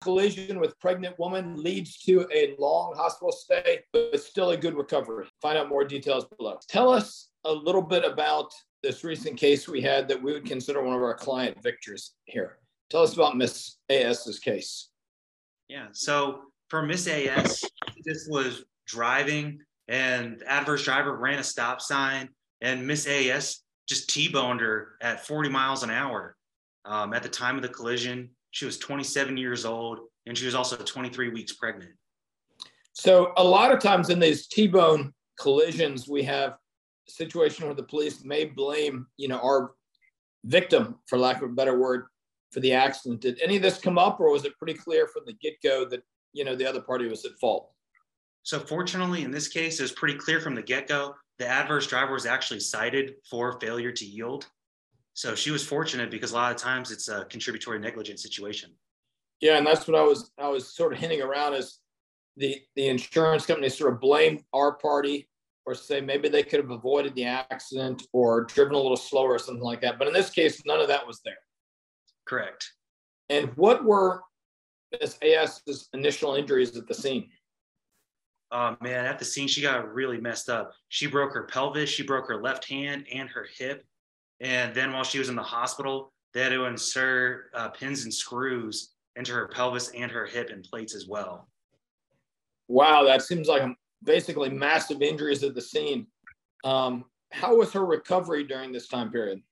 collision with pregnant woman leads to a long hospital stay, but still a good recovery. Find out more details below. Tell us a little bit about this recent case we had that we would consider one of our client victories here. Tell us about Miss AS's case. Yeah. So for Miss AS, this was driving and adverse driver ran a stop sign and Miss AS just T-boned her at 40 miles an hour. Um, at the time of the collision, she was 27 years old and she was also 23 weeks pregnant. So a lot of times in these T-bone collisions, we have a situation where the police may blame, you know, our victim, for lack of a better word, for the accident. Did any of this come up, or was it pretty clear from the get-go that you know the other party was at fault? So fortunately, in this case, it was pretty clear from the get-go. The adverse driver was actually cited for failure to yield. So she was fortunate because a lot of times it's a contributory negligence situation. Yeah, and that's what I was I was sort of hinting around is the the insurance company sort of blamed our party or say maybe they could have avoided the accident or driven a little slower or something like that. But in this case, none of that was there. Correct. And what were Miss AS's initial injuries at the scene? Oh man, at the scene, she got really messed up. She broke her pelvis, she broke her left hand and her hip. And then while she was in the hospital, they had to insert uh, pins and screws into her pelvis and her hip and plates as well. Wow, that seems like basically massive injuries at the scene. Um, how was her recovery during this time period?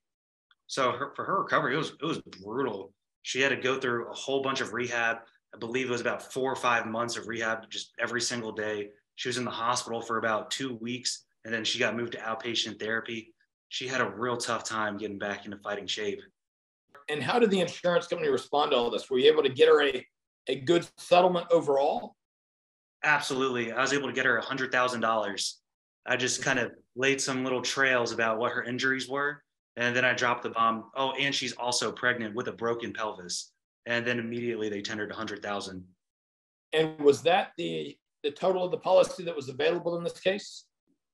So her, for her recovery, it was it was brutal. She had to go through a whole bunch of rehab. I believe it was about four or five months of rehab, just every single day. She was in the hospital for about two weeks, and then she got moved to outpatient therapy. She had a real tough time getting back into fighting shape. And how did the insurance company respond to all this? Were you able to get her a, a good settlement overall? Absolutely. I was able to get her a $100,000. I just kind of laid some little trails about what her injuries were and then I dropped the bomb. Oh, and she's also pregnant with a broken pelvis. And then immediately they tendered a hundred thousand. And was that the the total of the policy that was available in this case?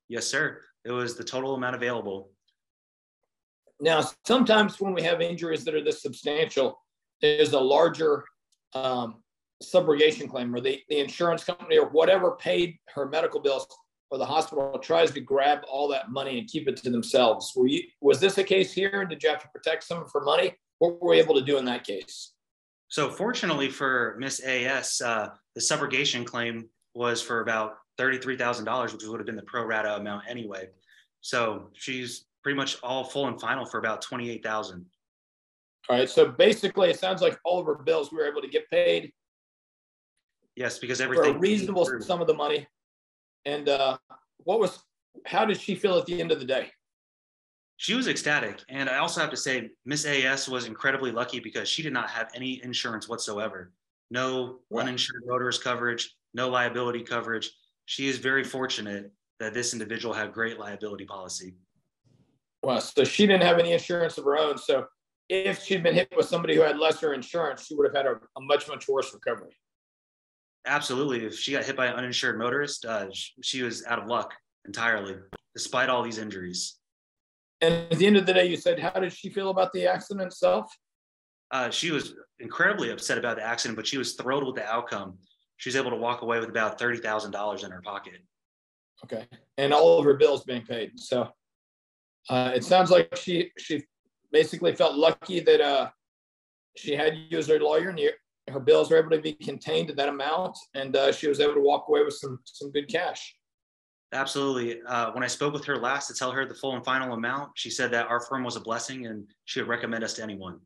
Yes, sir. It was the total amount available. Now, sometimes when we have injuries that are this substantial, there's a larger um, subrogation claim, where the, the insurance company or whatever paid her medical bills or the hospital tries to grab all that money and keep it to themselves. Were you, was this a case here? And Did you have to protect someone for money? What were we able to do in that case? So fortunately for Miss AS, uh, the subrogation claim was for about $33,000, which would have been the pro rata amount anyway. So she's pretty much all full and final for about 28,000. All right. So basically it sounds like all of her bills we were able to get paid. Yes, because everything for a reasonable sum of the money. And uh, what was, how did she feel at the end of the day? She was ecstatic. And I also have to say, Miss AS was incredibly lucky because she did not have any insurance whatsoever. No uninsured motorist coverage, no liability coverage. She is very fortunate that this individual had great liability policy. Well, so she didn't have any insurance of her own. So if she'd been hit with somebody who had lesser insurance, she would have had a, a much, much worse recovery. Absolutely. If she got hit by an uninsured motorist, uh, she was out of luck entirely, despite all these injuries. And at the end of the day, you said, how did she feel about the accident itself? Uh, she was incredibly upset about the accident, but she was thrilled with the outcome. She was able to walk away with about thirty thousand dollars in her pocket. Okay, and all of her bills being paid. So uh, it sounds like she she basically felt lucky that uh, she had you as her lawyer, and her bills were able to be contained to that amount, and uh, she was able to walk away with some some good cash. Absolutely. Uh, when I spoke with her last to tell her the full and final amount, she said that our firm was a blessing and she would recommend us to anyone.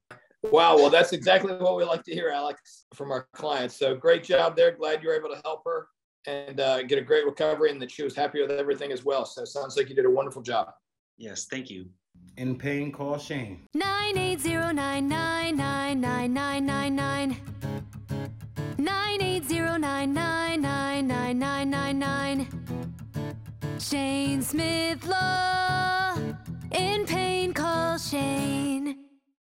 Wow. Well, that's exactly what we like to hear, Alex, from our clients. So great job there. Glad you were able to help her and uh, get a great recovery and that she was happy with everything as well. So it sounds like you did a wonderful job. Yes. Thank you. In pain, call Shane. 980999999. 980999999. Shane Smith Law. In pain, call Shane.